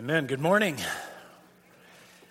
Amen. Good morning.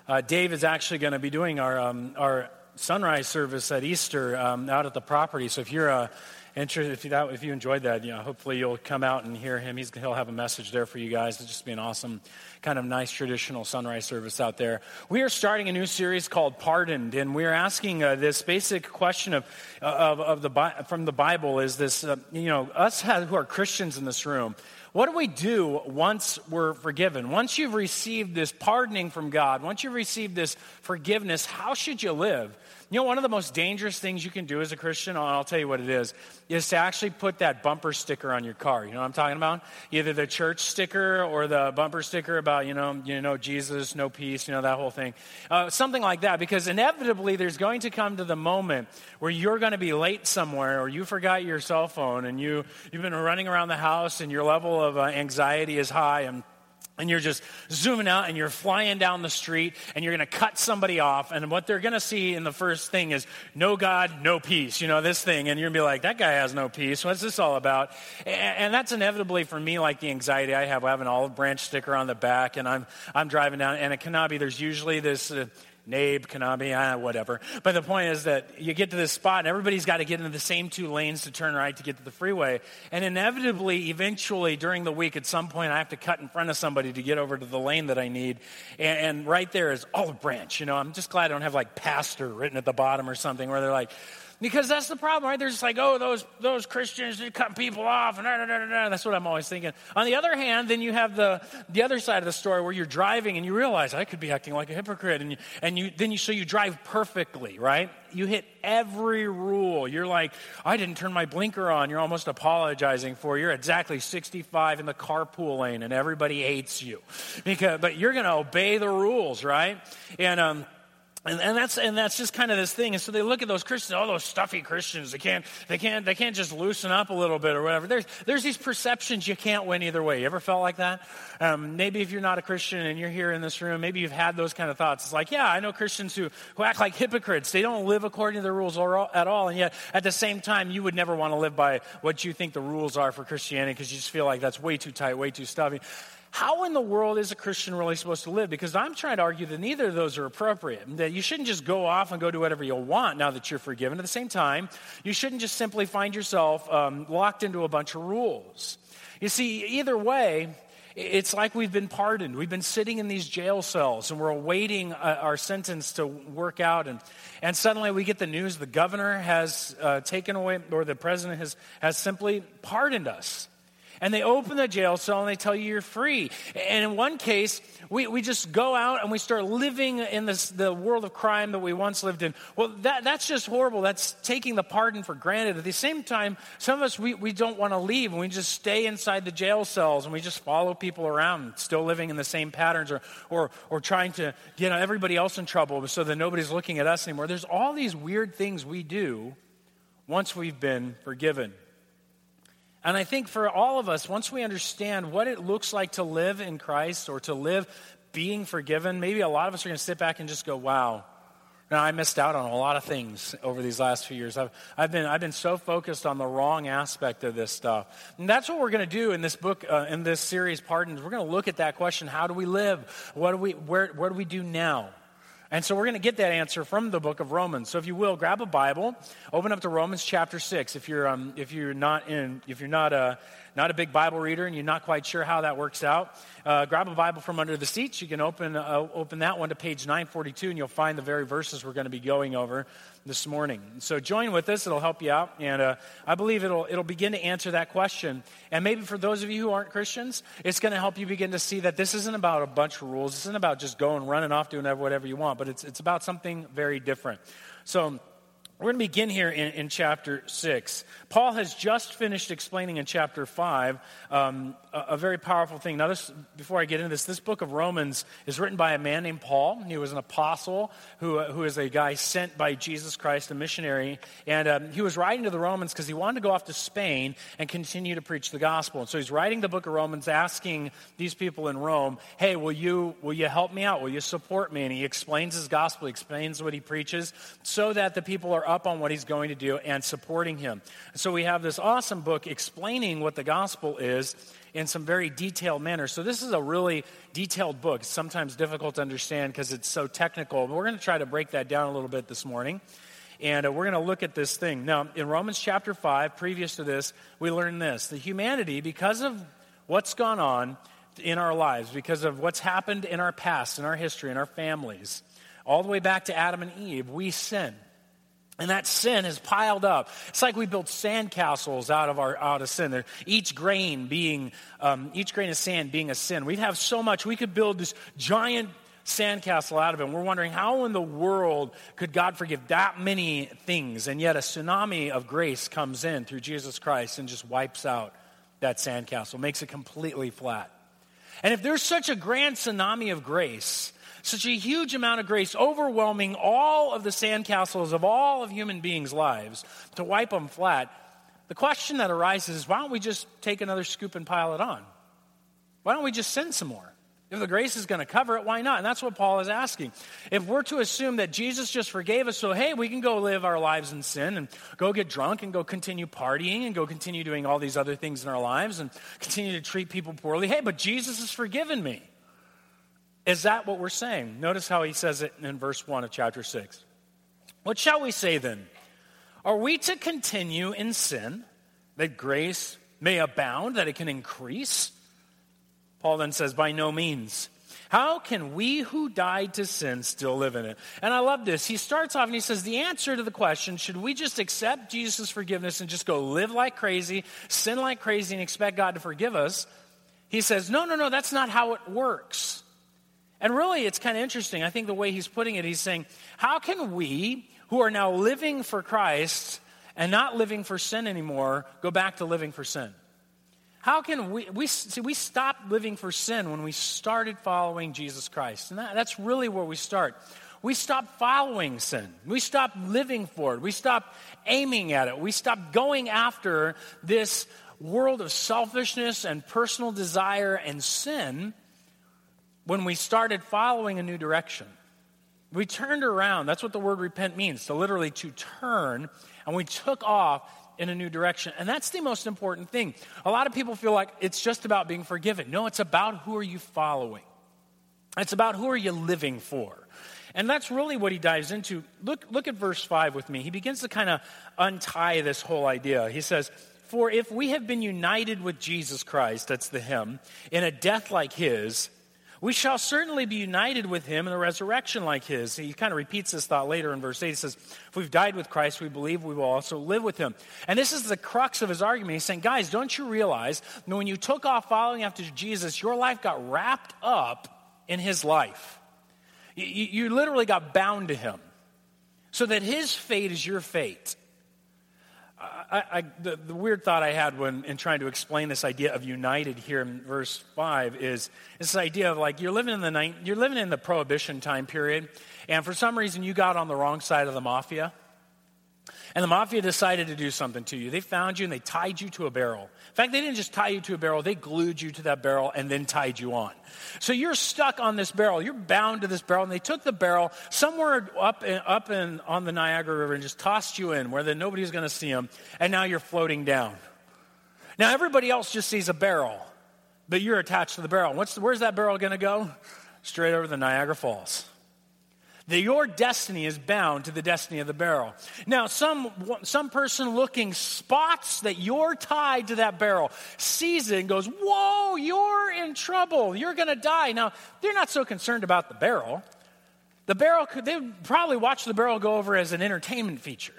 Uh, Dave is actually going to be doing our, um, our sunrise service at Easter um, out at the property. So if you're uh, interested, if you, that, if you enjoyed that, you know, hopefully you'll come out and hear him. He's, he'll have a message there for you guys. It'll just be an awesome, kind of nice traditional sunrise service out there. We are starting a new series called Pardoned, and we're asking uh, this basic question of, uh, of, of the, from the Bible is this, uh, you know, us who are Christians in this room, what do we do once we're forgiven? Once you've received this pardoning from God, once you've received this forgiveness, how should you live? You know, one of the most dangerous things you can do as a Christian, and I'll tell you what it is, is to actually put that bumper sticker on your car. You know what I'm talking about? Either the church sticker or the bumper sticker about, you know, you know Jesus, no peace, you know, that whole thing. Uh, something like that, because inevitably there's going to come to the moment where you're going to be late somewhere or you forgot your cell phone and you, you've been running around the house and your level of uh, anxiety is high and and you're just zooming out and you're flying down the street and you're going to cut somebody off and what they're going to see in the first thing is no god no peace you know this thing and you're going to be like that guy has no peace. What's this all about? And, that's inevitably for me like the anxiety i have. I have an olive branch sticker on the back and i'm i'm driving down and at Kanabe there's usually this uh, Nabe, Kanabe, whatever. But the point is that you get to this spot and everybody's got to get into the same two lanes to turn right to get to the freeway. And inevitably, eventually, during the week, at some point, I have to cut in front of somebody to get over to the lane that I need. And, and right there is Olive Branch. You know, I'm just glad I don't have like pastor written at the bottom or something where they're like, because that's the problem, right? They're just like, oh, those, those Christians, they cut people off, and da, da, da, da. that's what I'm always thinking. On the other hand, then you have the, the other side of the story where you're driving and you realize I could be acting like a hypocrite, and, you, and you, then you, so you drive perfectly, right? You hit every rule. You're like, I didn't turn my blinker on. You're almost apologizing for. You're exactly 65 in the carpool lane, and everybody hates you, because, but you're going to obey the rules, right? And um, and, and, that's and that's just kind of this thing. And so they look at those Christians, all those stuffy Christians. They can't they can't they can't just loosen up a little bit or whatever. There's there's these perceptions you can't win either way. You ever felt like that? Um, maybe if you're not a Christian and you're here in this room, maybe you've had those kind of thoughts. It's like, yeah, I know Christians who who act like hypocrites. They don't live according to the rules at all, and yet at the same time, you would never want to live by what you think the rules are for Christianity because you just feel like that's way too tight, way too stuffy how in the world is a Christian really supposed to live? Because I'm trying to argue that neither of those are appropriate. That you shouldn't just go off and go do whatever you want now that you're forgiven. At the same time, you shouldn't just simply find yourself um, locked into a bunch of rules. You see, either way, it's like we've been pardoned. We've been sitting in these jail cells and we're awaiting uh, our sentence to work out. And, and suddenly we get the news the governor has uh, taken away, or the president has, has simply pardoned us. And they open the jail cell and they tell you you're free. And in one case, we, we just go out and we start living in this, the world of crime that we once lived in. Well, that, that's just horrible. That's taking the pardon for granted. At the same time, some of us, we, we don't want to leave and we just stay inside the jail cells and we just follow people around, still living in the same patterns or, or, or trying to get everybody else in trouble so that nobody's looking at us anymore. There's all these weird things we do once we've been forgiven. And I think for all of us, once we understand what it looks like to live in Christ or to live being forgiven, maybe a lot of us are going to sit back and just go, wow. Now, I missed out on a lot of things over these last few years. I've, I've, been, I've been so focused on the wrong aspect of this stuff. And that's what we're going to do in this book, uh, in this series, Pardons. We're going to look at that question how do we live? What do we, where, what do we do now? And so we're going to get that answer from the book of Romans. So if you will, grab a Bible, open up to Romans chapter six. If you're um, if you're not in if you're not a not a big Bible reader and you're not quite sure how that works out, uh, grab a Bible from under the seats. You can open uh, open that one to page 942, and you'll find the very verses we're going to be going over this morning. So join with us; it'll help you out, and uh, I believe it'll it'll begin to answer that question. And maybe for those of you who aren't Christians, it's going to help you begin to see that this isn't about a bunch of rules. This isn't about just going running off doing whatever you want, but it's it's about something very different. So we're going to begin here in, in, chapter 6. Paul has just finished explaining in chapter 5 um, a, a, very powerful thing. Now, this, before I get into this, this book of Romans is written by a man named Paul. He was an apostle who, uh, who is a guy sent by Jesus Christ, a missionary. And um, he was writing to the Romans because he wanted to go off to Spain and continue to preach the gospel. And so he's writing the book of Romans asking these people in Rome, hey, will you, will you help me out? Will you support me? And he explains his gospel, he explains what he preaches so that the people are up on what he's going to do and supporting him. So we have this awesome book explaining what the gospel is in some very detailed manner. So this is a really detailed book. Sometimes difficult to understand because it's so technical, but we're going to try to break that down a little bit this morning. And uh, we're going to look at this thing. Now, in Romans chapter 5, previous to this, we learned this. The humanity, because of what's gone on in our lives, because of what's happened in our past, in our history, in our families, all the way back to Adam and Eve, we sin. And that sin has piled up. It's like we built sandcastles out of our out of sin. Each grain being um, each grain of sand being a sin. We'd have so much we could build this giant sandcastle out of it. And we're wondering how in the world could God forgive that many things, and yet a tsunami of grace comes in through Jesus Christ and just wipes out that sandcastle, makes it completely flat. And if there's such a grand tsunami of grace, such a huge amount of grace, overwhelming all of the sandcastles of all of human beings' lives to wipe them flat, the question that arises is why don't we just take another scoop and pile it on? Why don't we just sin some more? If the grace is going to cover it, why not? And that's what Paul is asking. If we're to assume that Jesus just forgave us, so hey, we can go live our lives in sin and go get drunk and go continue partying and go continue doing all these other things in our lives and continue to treat people poorly. Hey, but Jesus has forgiven me. Is that what we're saying? Notice how he says it in verse 1 of chapter 6. What shall we say then? Are we to continue in sin that grace may abound, that it can increase? Paul then says, By no means. How can we who died to sin still live in it? And I love this. He starts off and he says, The answer to the question, should we just accept Jesus' forgiveness and just go live like crazy, sin like crazy, and expect God to forgive us? He says, No, no, no, that's not how it works. And really, it's kind of interesting. I think the way he's putting it, he's saying, How can we who are now living for Christ and not living for sin anymore go back to living for sin? How can we, we see, we stopped living for sin when we started following Jesus Christ. And that, that's really where we start. We stopped following sin. We stopped living for it. We stopped aiming at it. We stopped going after this world of selfishness and personal desire and sin when we started following a new direction. We turned around. That's what the word repent means, to literally to turn, and we took off in a new direction. And that's the most important thing. A lot of people feel like it's just about being forgiven. No, it's about who are you following. It's about who are you living for. And that's really what he dives into. Look, look at verse 5 with me. He begins to kind of untie this whole idea. He says, For if we have been united with Jesus Christ, that's the him, in a death like his, we shall certainly be united with him in a resurrection like his. He kind of repeats this thought later in verse 8. He says, If we've died with Christ, we believe we will also live with him. And this is the crux of his argument. He's saying, Guys, don't you realize that when you took off following after Jesus, your life got wrapped up in his life? You, you literally got bound to him so that his fate is your fate. I, I, the, the, weird thought I had when in trying to explain this idea of united here in verse five is this idea of like you're living in the you're living in the prohibition time period, and for some reason you got on the wrong side of the mafia, and the mafia decided to do something to you. They found you and they tied you to a barrel. In fact, they didn't just tie you to a barrel, they glued you to that barrel and then tied you on. So you're stuck on this barrel. You're bound to this barrel. And they took the barrel somewhere up, in, up in, on the Niagara River and just tossed you in where then nobody's going to see them. And now you're floating down. Now everybody else just sees a barrel, but you're attached to the barrel. What's, where's that barrel going to go? Straight over the Niagara Falls that your destiny is bound to the destiny of the barrel. Now, some, some person looking spots that you're tied to that barrel, sees it and goes, Whoa, you're in trouble. You're going to die. Now, they're not so concerned about the barrel. The barrel, could, they would probably watch the barrel go over as an entertainment feature.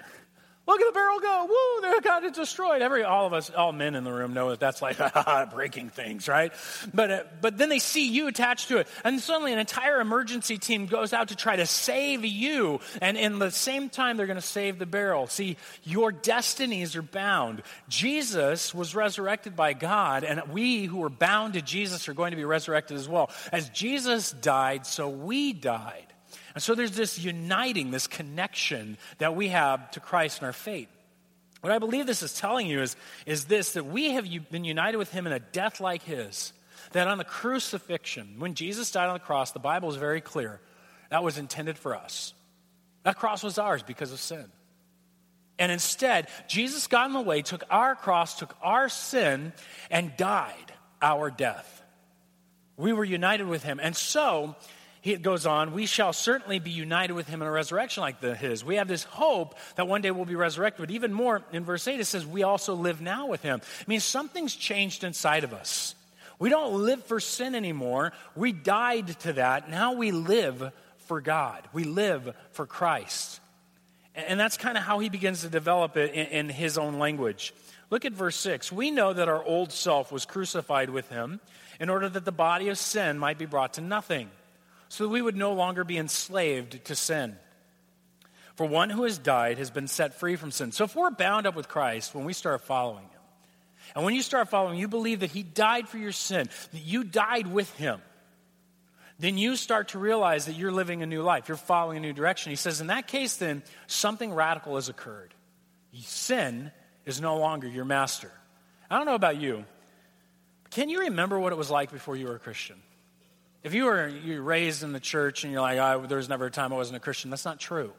Look at the barrel go. Woo, they got it destroyed. Every, all of us, all men in the room know that that's like breaking things, right? But, uh, but then they see you attached to it. And suddenly an entire emergency team goes out to try to save you. And in the same time, they're going to save the barrel. See, your destinies are bound. Jesus was resurrected by God, and we who are bound to Jesus are going to be resurrected as well. As Jesus died, so we died. And so there's this uniting, this connection that we have to Christ and our faith. What I believe this is telling you is, is this that we have been united with him in a death like his. That on the crucifixion, when Jesus died on the cross, the Bible is very clear. That was intended for us. That cross was ours because of sin. And instead, Jesus got in the way, took our cross, took our sin, and died our death. We were united with him. And so, he goes on, we shall certainly be united with him in a resurrection like the, his. We have this hope that one day we'll be resurrected. But even more, in verse 8, it says, we also live now with him. I mean, something's changed inside of us. We don't live for sin anymore. We died to that. Now we live for God, we live for Christ. And that's kind of how he begins to develop it in, in his own language. Look at verse 6. We know that our old self was crucified with him in order that the body of sin might be brought to nothing, so that we would no longer be enslaved to sin. For one who has died has been set free from sin. So if we're bound up with Christ when we start following him, and when you start following, you believe that he died for your sin, that you died with him then you start to realize that you're living a new life. You're following a new direction. He says, in that case, then, something radical has occurred. Sin is no longer your master. I don't know about you. but Can you remember what it was like before you were a Christian? If you were you raised in the church and you're like, oh, there was never a time I wasn't a Christian, that's not true.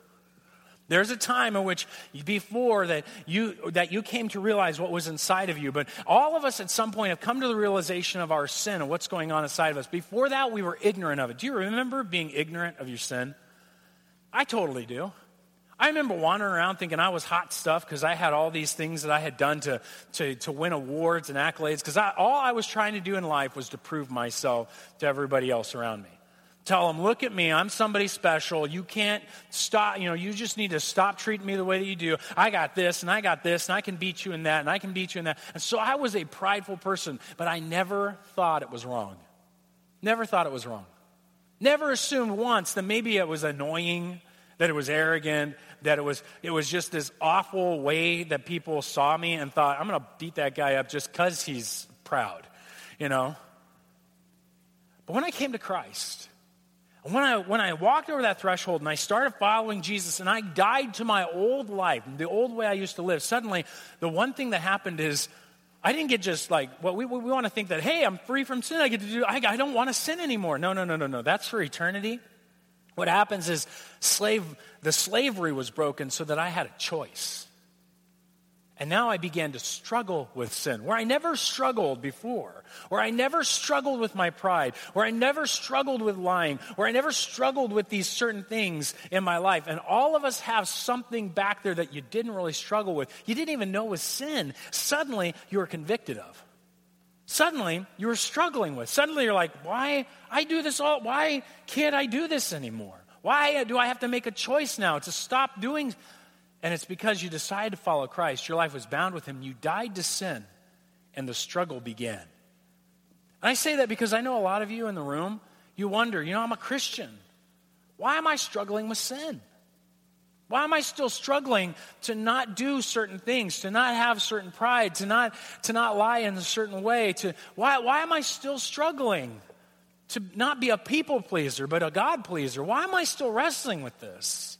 There's a time in which before that you that you came to realize what was inside of you. But all of us at some point have come to the realization of our sin and what's going on inside of us. Before that, we were ignorant of it. Do you remember being ignorant of your sin? I totally do. I remember wandering around thinking I was hot stuff because I had all these things that I had done to, to, to win awards and accolades. Because all I was trying to do in life was to prove myself to everybody else around me. Tell them, look at me, I'm somebody special. You can't stop, you know, you just need to stop treating me the way that you do. I got this and I got this and I can beat you in that and I can beat you in that. And so I was a prideful person, but I never thought it was wrong. Never thought it was wrong. Never assumed once that maybe it was annoying, that it was arrogant, that it was, it was just this awful way that people saw me and thought, I'm going to beat that guy up just because he's proud, you know? But when I came to Christ, when I, when I walked over that threshold and I started following Jesus and I died to my old life, the old way I used to live, suddenly the one thing that happened is I didn't get just like, well, we, we want to think that, hey, I'm free from sin. I get to do, I, I don't want to sin anymore. No, no, no, no, no. That's for eternity. What happens is slave, the slavery was broken so that I had a choice. And now I began to struggle with sin, where I never struggled before, where I never struggled with my pride, where I never struggled with lying, where I never struggled with these certain things in my life. And all of us have something back there that you didn't really struggle with. You didn't even know was sin. Suddenly, you were convicted of. Suddenly, you're struggling with. Suddenly, you're like, why? I do this all. Why can't I do this anymore? Why do I have to make a choice now to stop doing and it's because you decided to follow Christ. Your life was bound with Him. You died to sin, and the struggle began. And I say that because I know a lot of you in the room, you wonder, you know, I'm a Christian. Why am I struggling with sin? Why am I still struggling to not do certain things, to not have certain pride, to not, to not lie in a certain way? To, why, why am I still struggling to not be a people pleaser, but a God pleaser? Why am I still wrestling with this?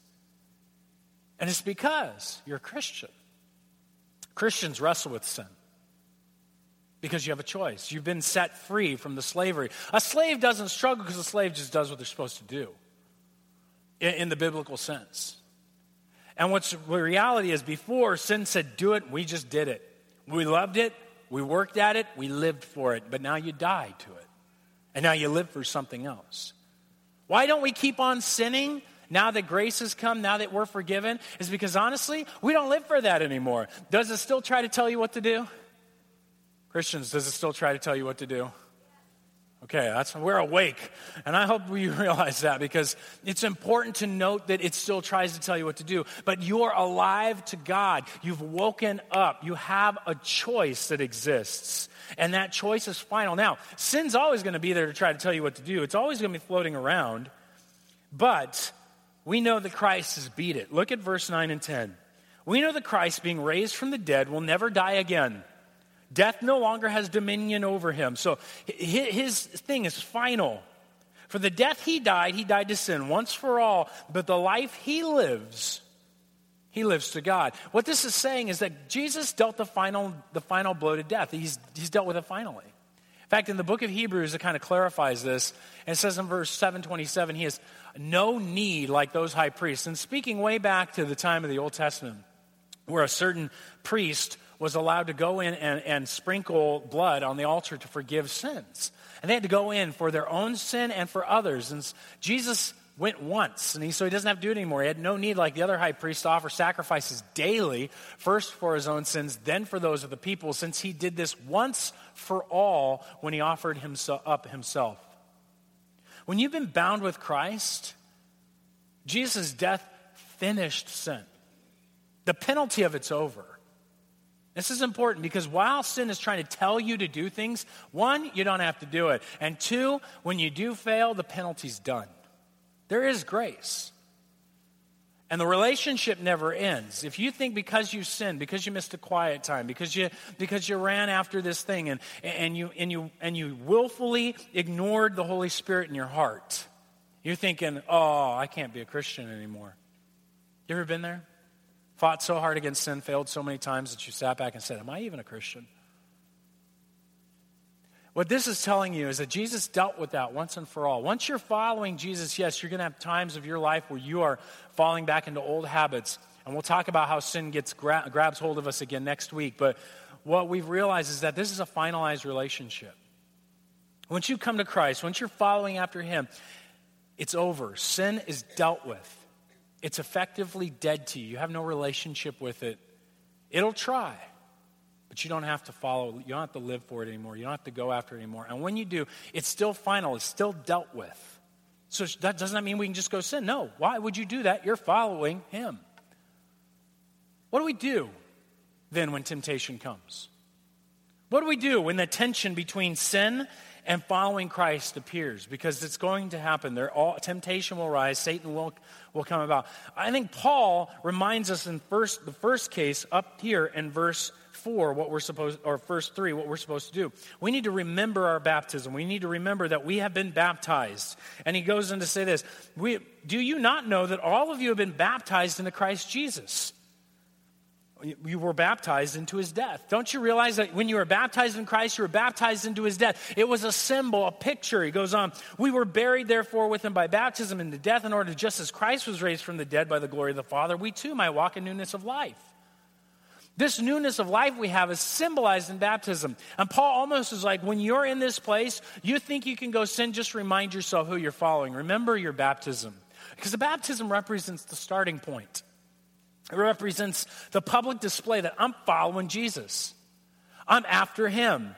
And it's because you're a Christian. Christians wrestle with sin because you have a choice. You've been set free from the slavery. A slave doesn't struggle because a slave just does what they're supposed to do in, in the biblical sense. And what's the reality is before sin said, do it, we just did it. We loved it, we worked at it, we lived for it, but now you die to it. And now you live for something else. Why don't we keep on sinning? now that grace has come, now that we're forgiven, is because honestly, we don't live for that anymore. Does it still try to tell you what to do? Christians, does it still try to tell you what to do? Okay, that's we're awake. And I hope you realize that because it's important to note that it still tries to tell you what to do. But you're alive to God. You've woken up. You have a choice that exists. And that choice is final. Now, sin's always going to be there to try to tell you what to do. It's always going to be floating around. But we know that Christ has beat it. Look at verse 9 and 10. We know that Christ, being raised from the dead, will never die again. Death no longer has dominion over him. So his thing is final. For the death he died, he died to sin once for all, but the life he lives, he lives to God. What this is saying is that Jesus dealt the final, the final blow to death. He's, he's dealt with it finally. In fact, in the book of Hebrews, it kind of clarifies this. And it says in verse 727, he has no need like those high priests. And speaking way back to the time of the Old Testament, where a certain priest was allowed to go in and, and sprinkle blood on the altar to forgive sins. And they had to go in for their own sin and for others. And Jesus went once, and he, so he doesn't have to do it anymore. He had no need, like the other high priest, to offer sacrifices daily, first for his own sins, then for those of the people, since he did this once for all when he offered himself up himself. When you've been bound with Christ, Jesus' death finished sin. The penalty of it's over. This is important because while sin is trying to tell you to do things, one, you don't have to do it. And two, when you do fail, the penalty's done. There is grace. And the relationship never ends. If you think because you sinned, because you missed a quiet time, because you, because you ran after this thing and, and, you, and, you, and you willfully ignored the Holy Spirit in your heart, you're thinking, oh, I can't be a Christian anymore. You ever been there? Fought so hard against sin, failed so many times that you sat back and said, Am I even a Christian? What this is telling you is that Jesus dealt with that once and for all. Once you're following Jesus, yes, you're going to have times of your life where you are falling back into old habits. And we'll talk about how sin gets gra- grabs hold of us again next week. But what we've realized is that this is a finalized relationship. Once you come to Christ, once you're following after Him, it's over. Sin is dealt with. It's effectively dead to you. You have no relationship with it. It'll try. But you don't have to follow, you don't have to live for it anymore. You don't have to go after it anymore. And when you do, it's still final, it's still dealt with. So that doesn't mean we can just go sin. No. Why would you do that? You're following Him. What do we do then when temptation comes? What do we do when the tension between sin and following Christ appears? Because it's going to happen. There, all, temptation will rise. Satan will, will come about. I think Paul reminds us in first, the first case up here in verse 4 what we're supposed or verse 3 what we're supposed to do we need to remember our baptism we need to remember that we have been baptized and he goes on to say this we, do you not know that all of you have been baptized into christ jesus you were baptized into his death. Don't you realize that when you were baptized in Christ, you were baptized into his death? It was a symbol, a picture. He goes on, We were buried, therefore, with him by baptism into death, in order just as Christ was raised from the dead by the glory of the Father, we too might walk in newness of life. This newness of life we have is symbolized in baptism. And Paul almost is like, when you're in this place, you think you can go sin, just remind yourself who you're following. Remember your baptism. Because the baptism represents the starting point, it represents the public display that I'm following Jesus, I'm after him.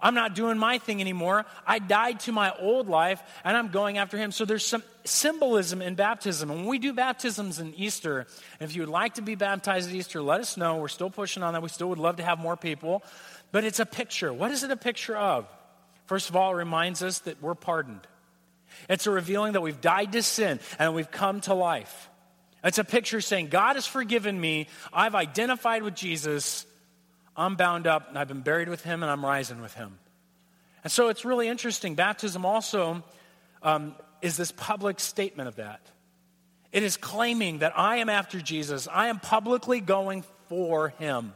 I'm not doing my thing anymore. I died to my old life and I'm going after him. So there's some symbolism in baptism. And when we do baptisms in Easter, if you would like to be baptized at Easter, let us know. We're still pushing on that. We still would love to have more people. But it's a picture. What is it a picture of? First of all, it reminds us that we're pardoned. It's a revealing that we've died to sin and we've come to life. It's a picture saying, God has forgiven me. I've identified with Jesus. I'm bound up and I've been buried with him and I'm rising with him. And so it's really interesting. Baptism also um, is this public statement of that. It is claiming that I am after Jesus, I am publicly going for him.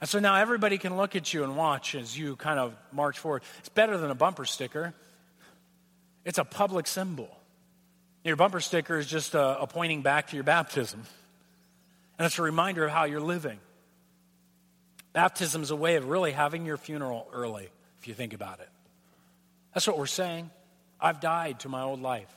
And so now everybody can look at you and watch as you kind of march forward. It's better than a bumper sticker, it's a public symbol. Your bumper sticker is just a, a pointing back to your baptism, and it's a reminder of how you're living. Baptism is a way of really having your funeral early, if you think about it. That's what we're saying. I've died to my old life.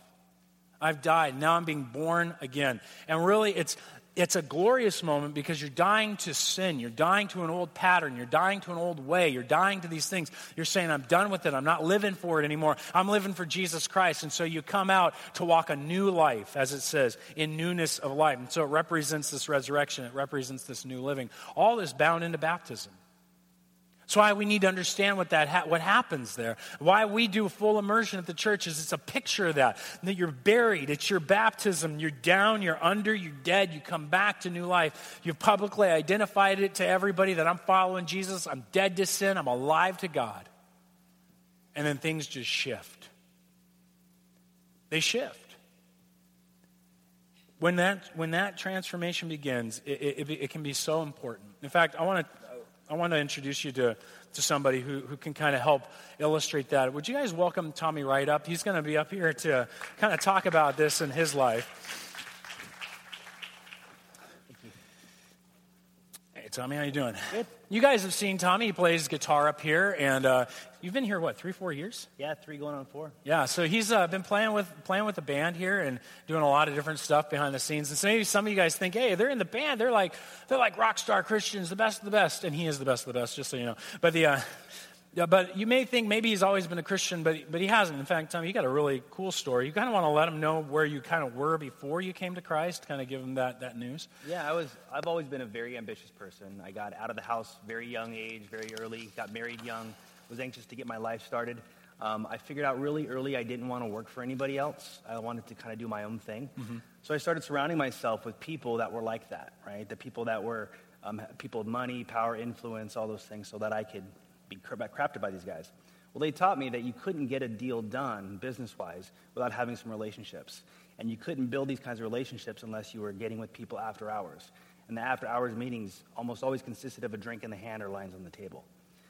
I've died. Now I'm being born again. And really, it's, it's a glorious moment because you're dying to sin. You're dying to an old pattern. You're dying to an old way. You're dying to these things. You're saying, I'm done with it. I'm not living for it anymore. I'm living for Jesus Christ. And so you come out to walk a new life, as it says, in newness of life. And so it represents this resurrection, it represents this new living. All is bound into baptism. That's why we need to understand what that ha- what happens there. Why we do full immersion at the church is it's a picture of that. That you're buried. It's your baptism. You're down. You're under. You're dead. You come back to new life. You've publicly identified it to everybody that I'm following Jesus. I'm dead to sin. I'm alive to God. And then things just shift. They shift. When that, when that transformation begins, it, it, it can be so important. In fact, I want to I want to introduce you to, to somebody who, who can kind of help illustrate that. Would you guys welcome Tommy Wright up? He's going to be up here to kind of talk about this in his life. Tommy, how you doing? Good. You guys have seen Tommy. He plays guitar up here, and uh, you've been here what three, four years? Yeah, three going on four. Yeah. So he's uh, been playing with playing with the band here and doing a lot of different stuff behind the scenes. And so maybe some of you guys think, hey, they're in the band. They're like they're like rock star Christians, the best of the best, and he is the best of the best, just so you know. But the uh, yeah, but you may think maybe he's always been a Christian, but, but he hasn't. In fact, Tommy, you got a really cool story. You kind of want to let him know where you kind of were before you came to Christ, kind of give him that, that news. Yeah, I was, I've always been a very ambitious person. I got out of the house very young age, very early, got married young, was anxious to get my life started. Um, I figured out really early I didn't want to work for anybody else. I wanted to kind of do my own thing. Mm-hmm. So I started surrounding myself with people that were like that, right? The people that were um, people with money, power, influence, all those things, so that I could be crafted by these guys. Well, they taught me that you couldn't get a deal done business wise without having some relationships. And you couldn't build these kinds of relationships unless you were getting with people after hours. And the after hours meetings almost always consisted of a drink in the hand or lines on the table.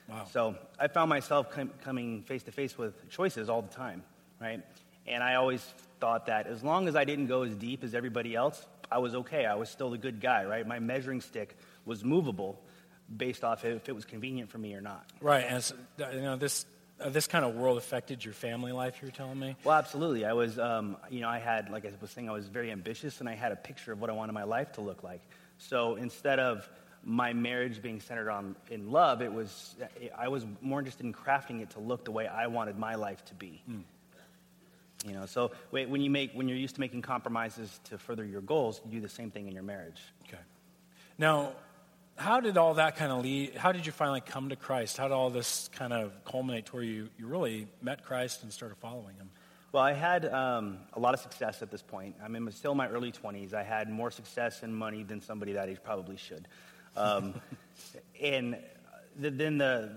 Wow. So I found myself com- coming face to face with choices all the time, right? And I always thought that as long as I didn't go as deep as everybody else, I was okay. I was still the good guy, right? My measuring stick was movable based off if it was convenient for me or not. Right, and so, you know this uh, this kind of world affected your family life. You're telling me? Well, absolutely. I was, um, you know, I had, like I was saying, I was very ambitious, and I had a picture of what I wanted my life to look like. So instead of my marriage being centered on in love, it was I was more interested in crafting it to look the way I wanted my life to be. Mm. You know, so when you make when you're used to making compromises to further your goals, you do the same thing in your marriage. Okay. Now, how did all that kind of lead? How did you finally come to Christ? How did all this kind of culminate to where you, you really met Christ and started following him? Well, I had um, a lot of success at this point. I'm in, still in my early 20s. I had more success and money than somebody that age probably should. Um, and then, the,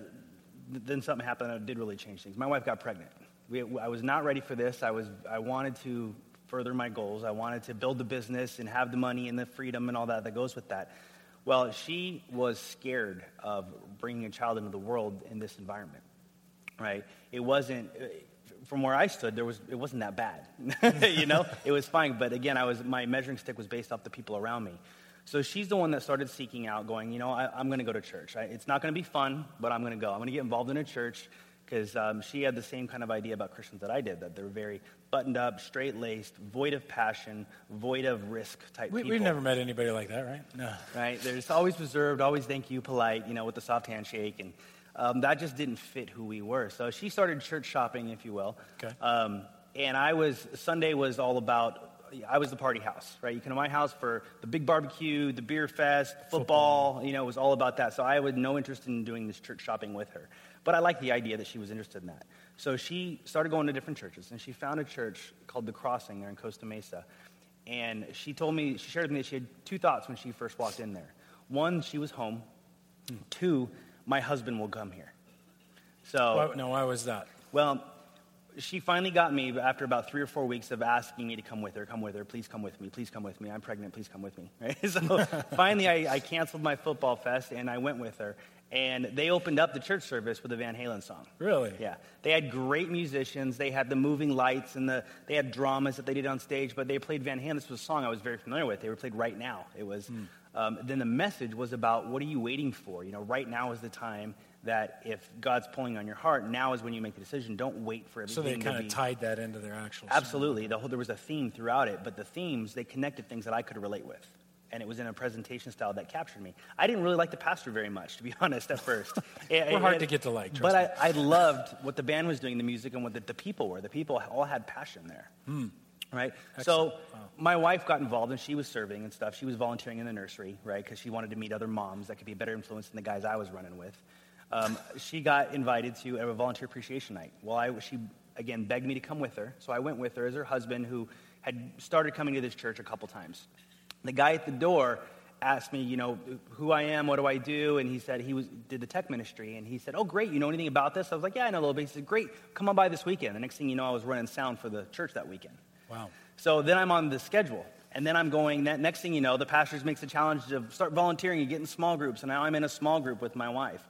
then something happened that did really change things. My wife got pregnant. We, I was not ready for this. I, was, I wanted to further my goals. I wanted to build the business and have the money and the freedom and all that that goes with that. Well, she was scared of bringing a child into the world in this environment, right? It wasn't, from where I stood, there was, it wasn't that bad, you know? It was fine, but again, I was, my measuring stick was based off the people around me. So she's the one that started seeking out, going, you know, I, am going to go to church. I, it's not going to be fun, but I'm going to go. I'm going to get involved in a church because um, she had the same kind of idea about Christians that I did, that they're very buttoned up, straight laced, void of passion, void of risk type we, people. We've never met anybody like that, right? No. Right? They're just always reserved, always thank you, polite, you know, with the soft handshake. And um, that just didn't fit who we were. So she started church shopping, if you will. Okay. Um, and I was, Sunday was all about I was the party house, right? You come to my house for the big barbecue, the beer fest, football, football. you know, it was all about that. So I had no interest in doing this church shopping with her. But I like the idea that she was interested in that. So she started going to different churches, and she found a church called The Crossing there in Costa Mesa. And she told me, she shared with me that she had two thoughts when she first walked in there. One, she was home. Two, my husband will come here. So, why, no, why was that? Well, she finally got me after about three or four weeks of asking me to come with her, come with her, please come with me, please come with me. I'm pregnant, please come with me. Right? So finally, I, I canceled my football fest and I went with her and they opened up the church service with a Van Halen song. Really? Yeah. They had great musicians. They had the moving lights and the they had dramas that they did on stage, but they played Van Halen. This was a song I was very familiar with. They were played right now. It was. Mm. Um, then the message was about what are you waiting for? You know, right now is the time that if God's pulling on your heart, now is when you make the decision. Don't wait for everything. So they kind of be... tied that into their actual. Absolutely. The whole, there was a theme throughout it, but the themes they connected things that I could relate with and it was in a presentation style that captured me. I didn't really like the pastor very much, to be honest, at first. We're hard to get to like, But I, I, loved what the band was doing, the music, and what the, the people were. The people all had passion there. Mm. Right? Excellent. So wow. my wife got involved, and she was serving and stuff. She was volunteering in the nursery, right? Because she wanted to meet other moms that could be a better influence than the guys I was running with. Um, she got invited to a volunteer appreciation night. Well, I, she, again, begged me to come with her. So I went with her as her husband, who had started coming to this church a couple times. The guy at the door asked me, you know, who I am, what do I do? And he said he was, did the tech ministry. And he said, oh, great, you know anything about this? I was like, yeah, I know a little bit. He said, great, come on by this weekend. The next thing you know, I was running sound for the church that weekend. Wow. So then I'm on the schedule. And then I'm going, that next thing you know, the pastor makes a challenge to start volunteering and get in small groups. And now I'm in a small group with my wife.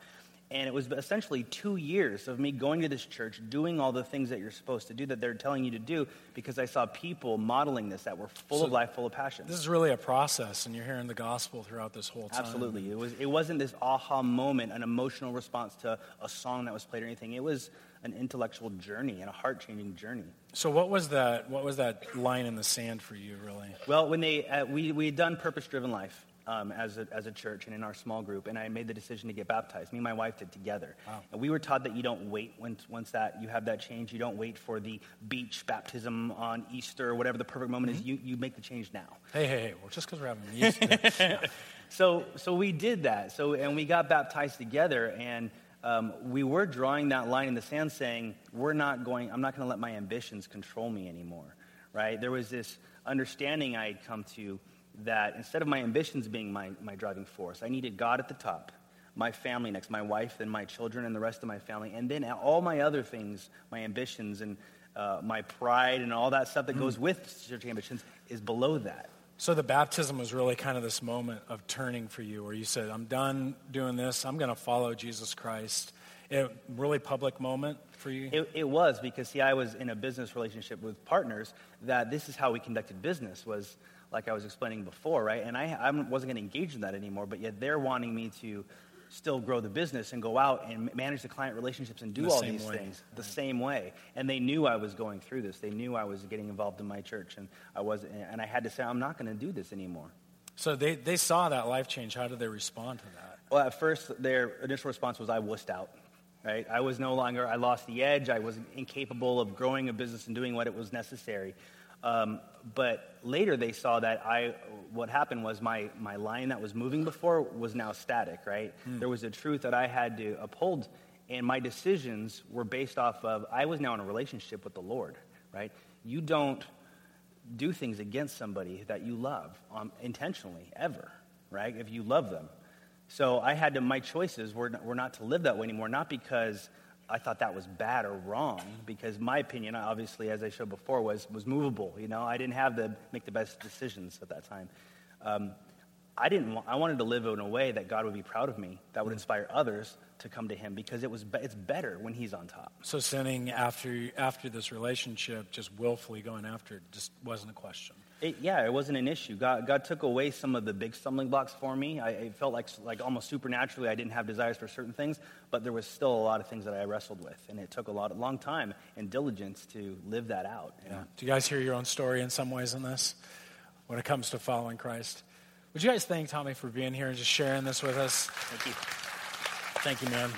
And it was essentially two years of me going to this church, doing all the things that you're supposed to do, that they're telling you to do, because I saw people modeling this that were full So of life, full of passion. This is really a process, and you're hearing the gospel throughout this whole time. Absolutely. It, was, it wasn't this aha moment, an emotional response to a song that was played or anything. It was an intellectual journey and a heart changing journey. So what was that? What was that line in the sand for you, really? Well, when they, uh, we, we had done Purpose Driven Life um, as, a, as a church and in our small group, and I made the decision to get baptized. Me and my wife did together. Wow. And we were taught that you don't wait once, once that you have that change. You don't wait for the beach baptism on Easter or whatever the perfect moment is. You, you make the change now. Hey, hey, hey! Well, just because we're having these, So, so we did that. So, and we got baptized together, and um, we were drawing that line in the sand, saying, "We're not going. I'm not going to let my ambitions control me anymore." Right? There was this understanding I had come to that instead of my ambitions being my, my driving force, I needed God at the top, my family next, my wife, then my children, and the rest of my family, and then all my other things, my ambitions and uh, my pride and all that stuff that goes with church ambitions is below that. so the baptism was really kind of this moment of turning for you, where you said, "I'm done doing this. I'm going to follow Jesus Christ." A really public moment for you. It, it was because see, I was in a business relationship with partners that this is how we conducted business was like I was explaining before, right? And I, I wasn't going to engage in that anymore, but yet they're wanting me to still grow the business and go out and manage the client relationships and do The all these way. things the same way. And they knew I was going through this. They knew I was getting involved in my church, and I was, and I had to say, I'm not going to do this anymore. So they, they saw that life change. How did they respond to that? Well, at first, their initial response was I wussed out. Right? I was no longer, I lost the edge. I was incapable of growing a business and doing what it was necessary. Um, but later they saw that I, what happened was my, my line that was moving before was now static, right? There was a truth that I had to uphold, and my decisions were based off of, I was now in a relationship with the Lord, right? You don't do things against somebody that you love um, intentionally, ever, right? If you love them. So I had to, my choices were, were not to live that way anymore, not because I thought that was bad or wrong, because my opinion, obviously, as I showed before, was, was movable. You know, I didn't have to make the best decisions at that time. Um, I didn't. wa- I wanted to live in a way that God would be proud of me, that would inspire others to come to Him, because it was. It's better when He's on top. So sinning after after this relationship, just willfully going after it, just wasn't a question. It, yeah, it wasn't an issue. God, God took away some of the big stumbling blocks for me. I, it felt like, like almost supernaturally I didn't have desires for certain things, but there was still a lot of things that I wrestled with. And it took a lot, a long time and diligence to live that out. Yeah. Do you guys hear your own story in some ways in this when it comes to following Christ? Would you guys thank Tommy for being here and just sharing this with us? Thank you. Thank you, man.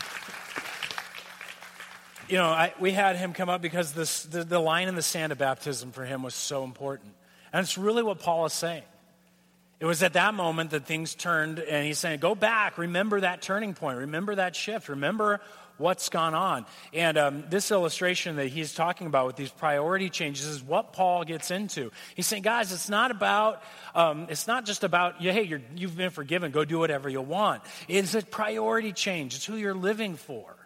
You know, I, we had him come up because this, the, the line in the sand of baptism for him was so important. And it's really what Paul is saying. It was at that moment that things turned, and he's saying, Go back, remember that turning point, remember that shift, remember what's gone on. And um, this illustration that he's talking about with these priority changes is what Paul gets into. He's saying, Guys, it's not about, um, it's not just about, hey, you're, you've been forgiven, go do whatever you want. It's a priority change, it's who you're living for.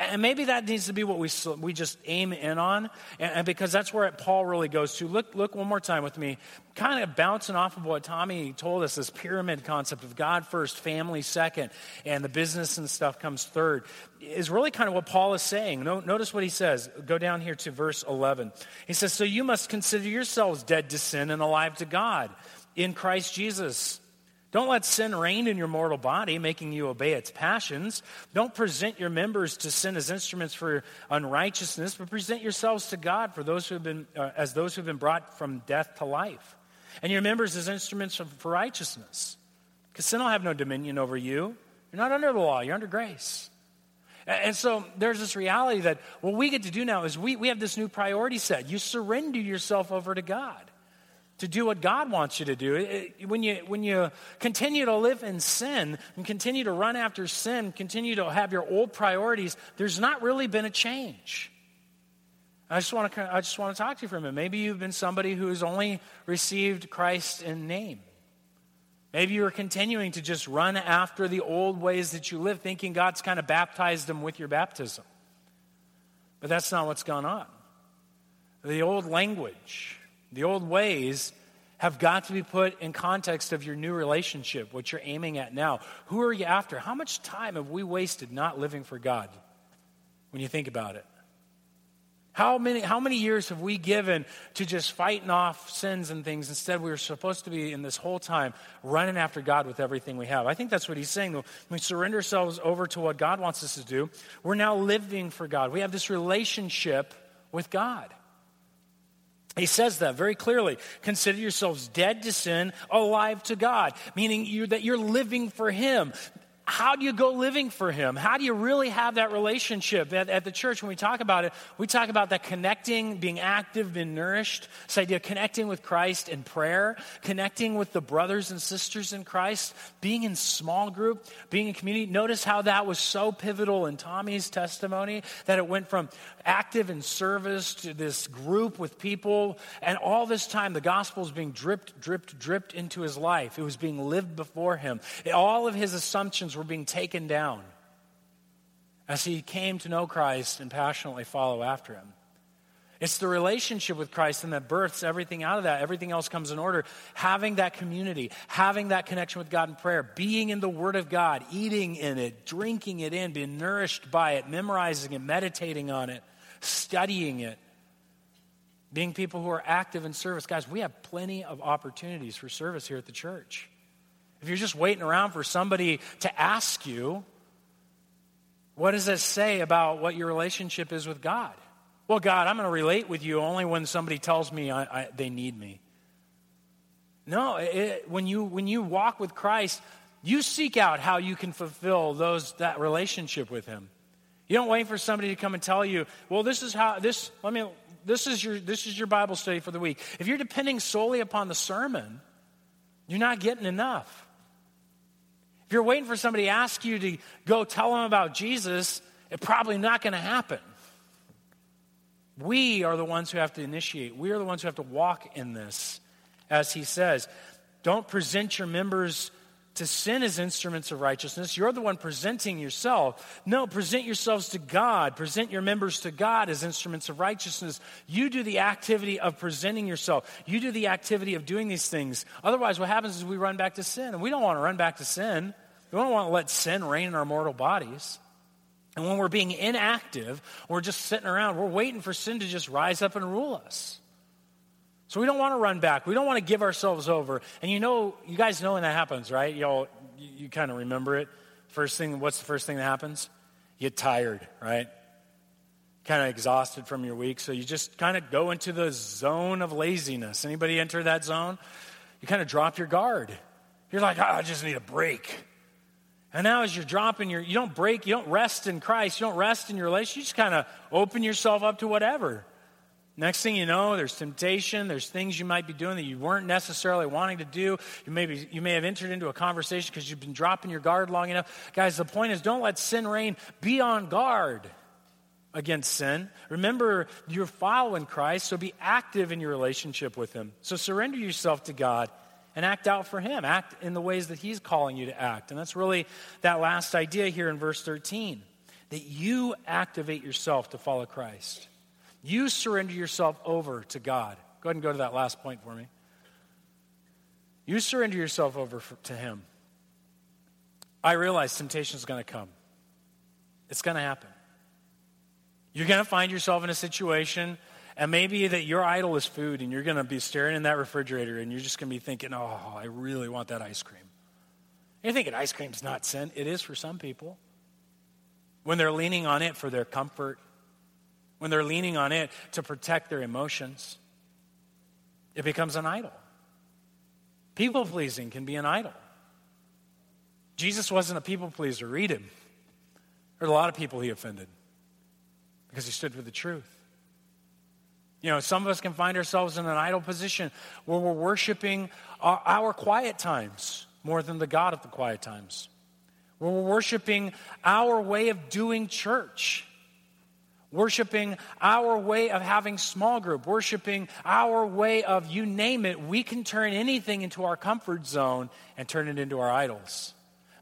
And maybe that needs to be what we, we just aim in on, and, and because that's where Paul really goes to. Look, look one more time with me, kind of bouncing off of what Tommy told us this pyramid concept of God first, family second, and the business and stuff comes third, is really kind of what Paul is saying. No, notice what he says. Go down here to verse 11. He says, So you must consider yourselves dead to sin and alive to God in Christ Jesus. Don't let sin reign in your mortal body, making you obey its passions. Don't present your members to sin as instruments for unrighteousness, but present yourselves to God for those who have been, uh, as those who have been brought from death to life, and your members as instruments for righteousness. Because sin will have no dominion over you. You're not under the law, you're under grace. And so there's this reality that what we get to do now is we, we have this new priority set. You surrender yourself over to God to do what God wants you to do. When, you, when you continue to live in sin and continue to run after sin, continue to have your old priorities, there's not really been a change. I just want to, I just want to talk to you for a minute. Maybe you've been somebody who has only received Christ in name. Maybe you're continuing to just run after the old ways that you live, thinking God's kind of baptized them with your baptism. But that's not what's gone on. The old language, the old ways have got to be put in context of your new relationship, what you're aiming at now. Who are you after? How much time have we wasted not living for God when you think about it? How many, how many years have we given to just fighting off sins and things? Instead, we were supposed to be in this whole time running after God with everything we have. I think that's what he's saying. When we surrender ourselves over to what God wants us to do, we're now living for God. We have this relationship with God. He says that very clearly. Consider yourselves dead to sin, alive to God, meaning you, that you're living for Him how do you go living for Him? How do you really have that relationship? At, at, the church, when we talk about it, we talk about that connecting, being active, being nourished. This idea of connecting with Christ in prayer, connecting with the brothers and sisters in Christ, being in small group, being in community. Notice how that was so pivotal in Tommy's testimony that it went from active in service to this group with people. And all this time, the gospel was being dripped, dripped, dripped into his life. It was being lived before him. All of his assumptions were being taken down as he came to know Christ and passionately follow after him. It's the relationship with Christ and that births everything out of that. Everything else comes in order. Having that community, having that connection with God in prayer, being in the Word of God, eating in it, drinking it in, being nourished by it, memorizing it, meditating on it, studying it, being people who are active in service. Guys, we have plenty of opportunities for service here at the church. If you're just waiting around for somebody to ask you, what does that say about what your relationship is with God? Well, God, I'm going to relate with you only when somebody tells me I, I, they need me. No, it, when, you, when you walk with Christ, you seek out how you can fulfill those, that relationship with Him. You don't wait for somebody to come and tell you, well, this is how, this, let me, this is your, this is your Bible study for the week. If you're depending solely upon the sermon, you're not getting enough. If you're waiting for somebody to ask you to go tell them about Jesus, it's probably not going to happen. We are the ones who have to initiate. We are the ones who have to walk in this. As he says, don't present your members to sin as instruments of righteousness. You're the one presenting yourself. No, present yourselves to God. Present your members to God as instruments of righteousness. You do the activity of presenting yourself. You do the activity of doing these things. Otherwise, what happens is we run back to sin. And we don't want to run back to sin. We don't want to let sin reign in our mortal bodies. And when we're being inactive, we're just sitting around, we're waiting for sin to just rise up and rule us. So we don't want to run back. We don't want to give ourselves over. And you know, you guys know when that happens, right? Y'all, you, you kind of remember it. First thing, what's the first thing that happens? You get tired, right? Kind of exhausted from your week. So you just kind of go into the zone of laziness. Anybody enter that zone? You kind of drop your guard. You're like, oh, I just need a break. And now, as you're dropping your, you don't break, you don't rest in Christ, you don't rest in your relationship, you just kind of open yourself up to whatever. Next thing you know, there's temptation, there's things you might be doing that you weren't necessarily wanting to do. You may, be, you may have entered into a conversation because you've been dropping your guard long enough. Guys, the point is don't let sin reign. Be on guard against sin. Remember, you're following Christ, so be active in your relationship with Him. So surrender yourself to God and act out for Him. Act in the ways that He's calling you to act. And that's really that last idea here in verse 13 that you activate yourself to follow Christ. You surrender yourself over to God. Go ahead and go to that last point for me. You surrender yourself over for, to Him. I realize temptation is going to come, it's going to happen. You're going to find yourself in a situation and maybe that your idol is food and you're going to be staring in that refrigerator and you're just going to be thinking, oh, I really want that ice cream. You're thinking ice cream's not sin. It is for some people. When they're leaning on it for their comfort, when they're leaning on it to protect their emotions, it becomes an idol. People pleasing can be an idol. Jesus wasn't a people pleaser. Read him. There's a lot of people he offended because he stood for the truth. You know, some of us can find ourselves in an idle position where we're worshiping our, our, quiet times more than the God of the quiet times. Where we're worshiping our way of doing church, worshiping our way of having small group, worshiping our way of you name it. We can turn anything into our comfort zone and turn it into our idols.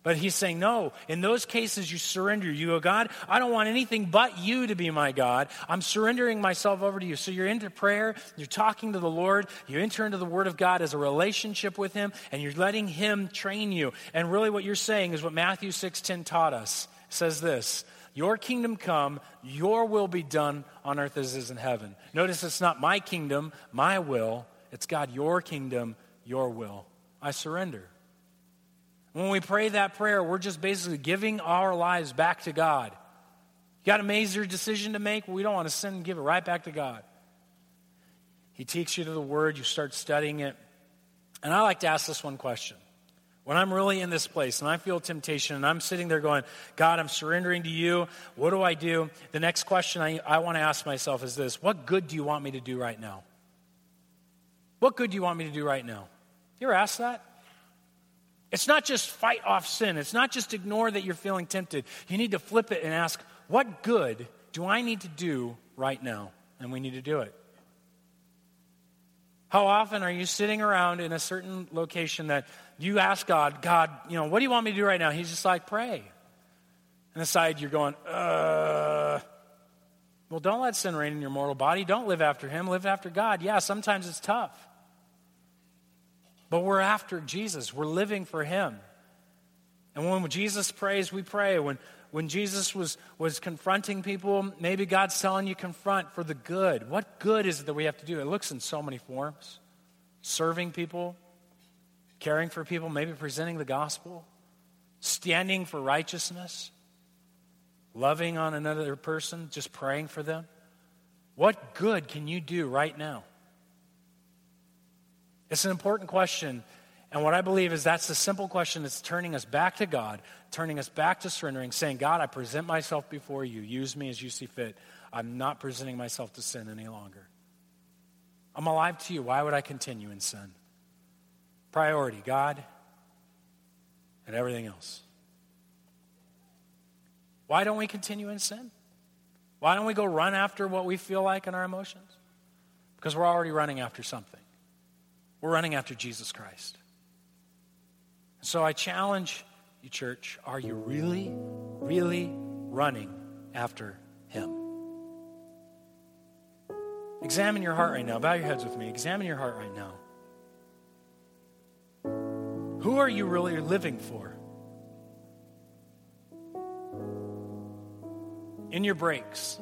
But he's saying, no, in those cases, you surrender. You go, God, I don't want anything but you to be my God. I'm surrendering myself over to you. So you're into prayer, you're talking to the Lord, you enter into the Word of God as a relationship with Him, and you're letting Him train you. And really, what you're saying is what Matthew 6:10 taught us. It says this Your kingdom come, your will be done on earth as it is in heaven. Notice it's not my kingdom, my will. It's God, your kingdom, your will. I surrender. When we pray that prayer, we're just basically giving our lives back to God. You got a major decision to make? We don't want to sin and give it right back to God. He takes you to the Word, you start studying it. And I like to ask this one question. When I'm really in this place and I feel temptation and I'm sitting there going, God, I'm surrendering to you. What do I do? The next question I, I want to ask myself is this What good do you want me to do right now? What good do you want me to do right now? You ever ask that? It's not just fight off sin. It's not just ignore that you're feeling tempted. You need to flip it and ask, what good do I need to do right now? And we need to do it. How often are you sitting around in a certain location that you ask God, God, you know, what do you want me to do right now? He's just like, pray. And aside, you're going, uh, well, don't let sin reign in your mortal body. Don't live after Him. Live after God. Yeah, sometimes it's tough. But we're after Jesus. We're living for Him. And when Jesus prays, we pray. When, when Jesus was, was confronting people, maybe God's telling you confront for the good. What good is it that we have to do? It looks in so many forms serving people, caring for people, maybe presenting the gospel, standing for righteousness, loving on another person, just praying for them. What good can you do right now? It's an important question. And what I believe is that's the simple question that's turning us back to God, turning us back to surrendering, saying, God, I present myself before you. Use me as you see fit. I'm not presenting myself to sin any longer. I'm alive to you. Why would I continue in sin? Priority God and everything else. Why don't we continue in sin? Why don't we go run after what we feel like in our emotions? Because we're already running after something. We're running after Jesus Christ. So I challenge you, church are you really, really running after Him? Examine your heart right now. Bow your heads with me. Examine your heart right now. Who are you really living for? In your breaks,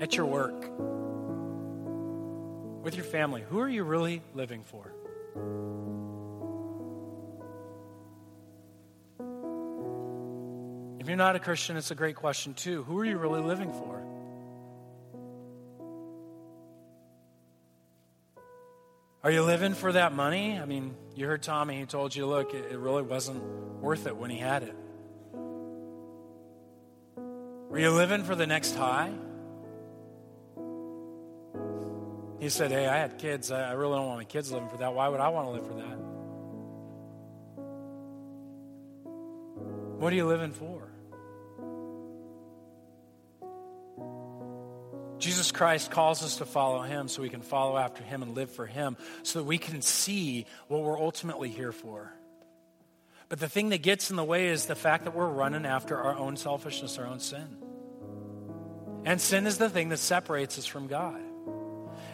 at your work, with your family, who are you really living for? If you're not a Christian, it's a great question too. Who are you really living for? Are you living for that money? I mean, you heard Tommy, he told you, look, it, it really wasn't worth it when he had it. Are you living for the next high? He said, Hey, I had kids. I really don't want my kids living for that. Why would I want to live for that? What are you living for? Jesus Christ calls us to follow him so we can follow after him and live for him so that we can see what we're ultimately here for. But the thing that gets in the way is the fact that we're running after our own selfishness, our own sin. And sin is the thing that separates us from God.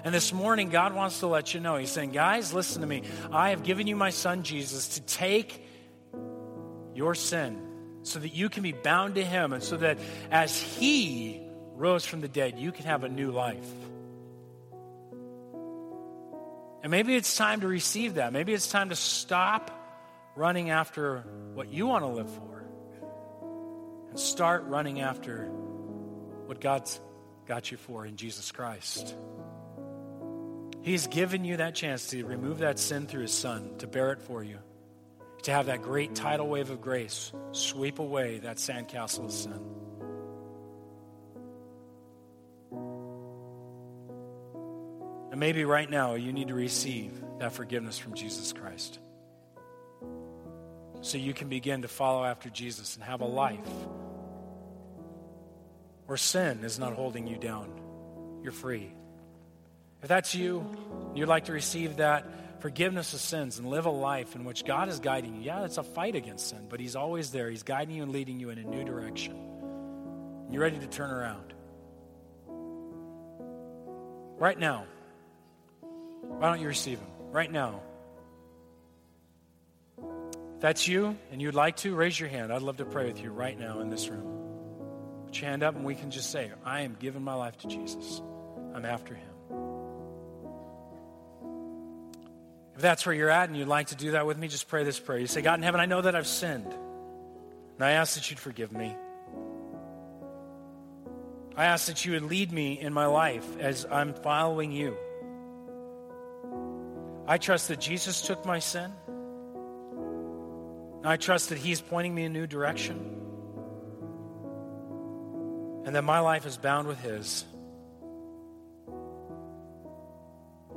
And this morning, God wants to let you know. He's saying, Guys, listen to me. I have given you my son Jesus to take your sin so that you can be bound to him and so that as he rose from the dead, you can have a new life. And maybe it's time to receive that. Maybe it's time to stop running after what you want to live for and start running after what God's got you for in Jesus Christ. He's given you that chance to remove that sin through His Son, to bear it for you, to have that great tidal wave of grace sweep away that sandcastle of sin. And maybe right now you need to receive that forgiveness from Jesus Christ. So you can begin to follow after Jesus and have a life where sin is not holding you down. You're free. If that's you, you'd like to receive that forgiveness of sins and live a life in which God is guiding you. Yeah, it's a fight against sin, but He's always there. He's guiding you and leading you in a new direction. You're ready to turn around. Right now, why don't you receive Him? Right now. If that's you and you'd like to, raise your hand. I'd love to pray with you right now in this room. Put your hand up and we can just say, I am giving my life to Jesus. I'm after Him. If that's where you're at and you'd like to do that with me, just pray this prayer. You say, God in heaven, I know that I've sinned. And I ask that you'd forgive me. I ask that you would lead me in my life as I'm following you. I trust that Jesus took my sin. I trust that He's pointing me a new direction. And that my life is bound with His.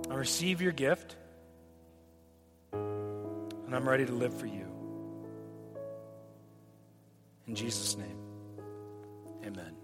I receive your gift. And I'm ready to live for you. In Jesus' name, amen.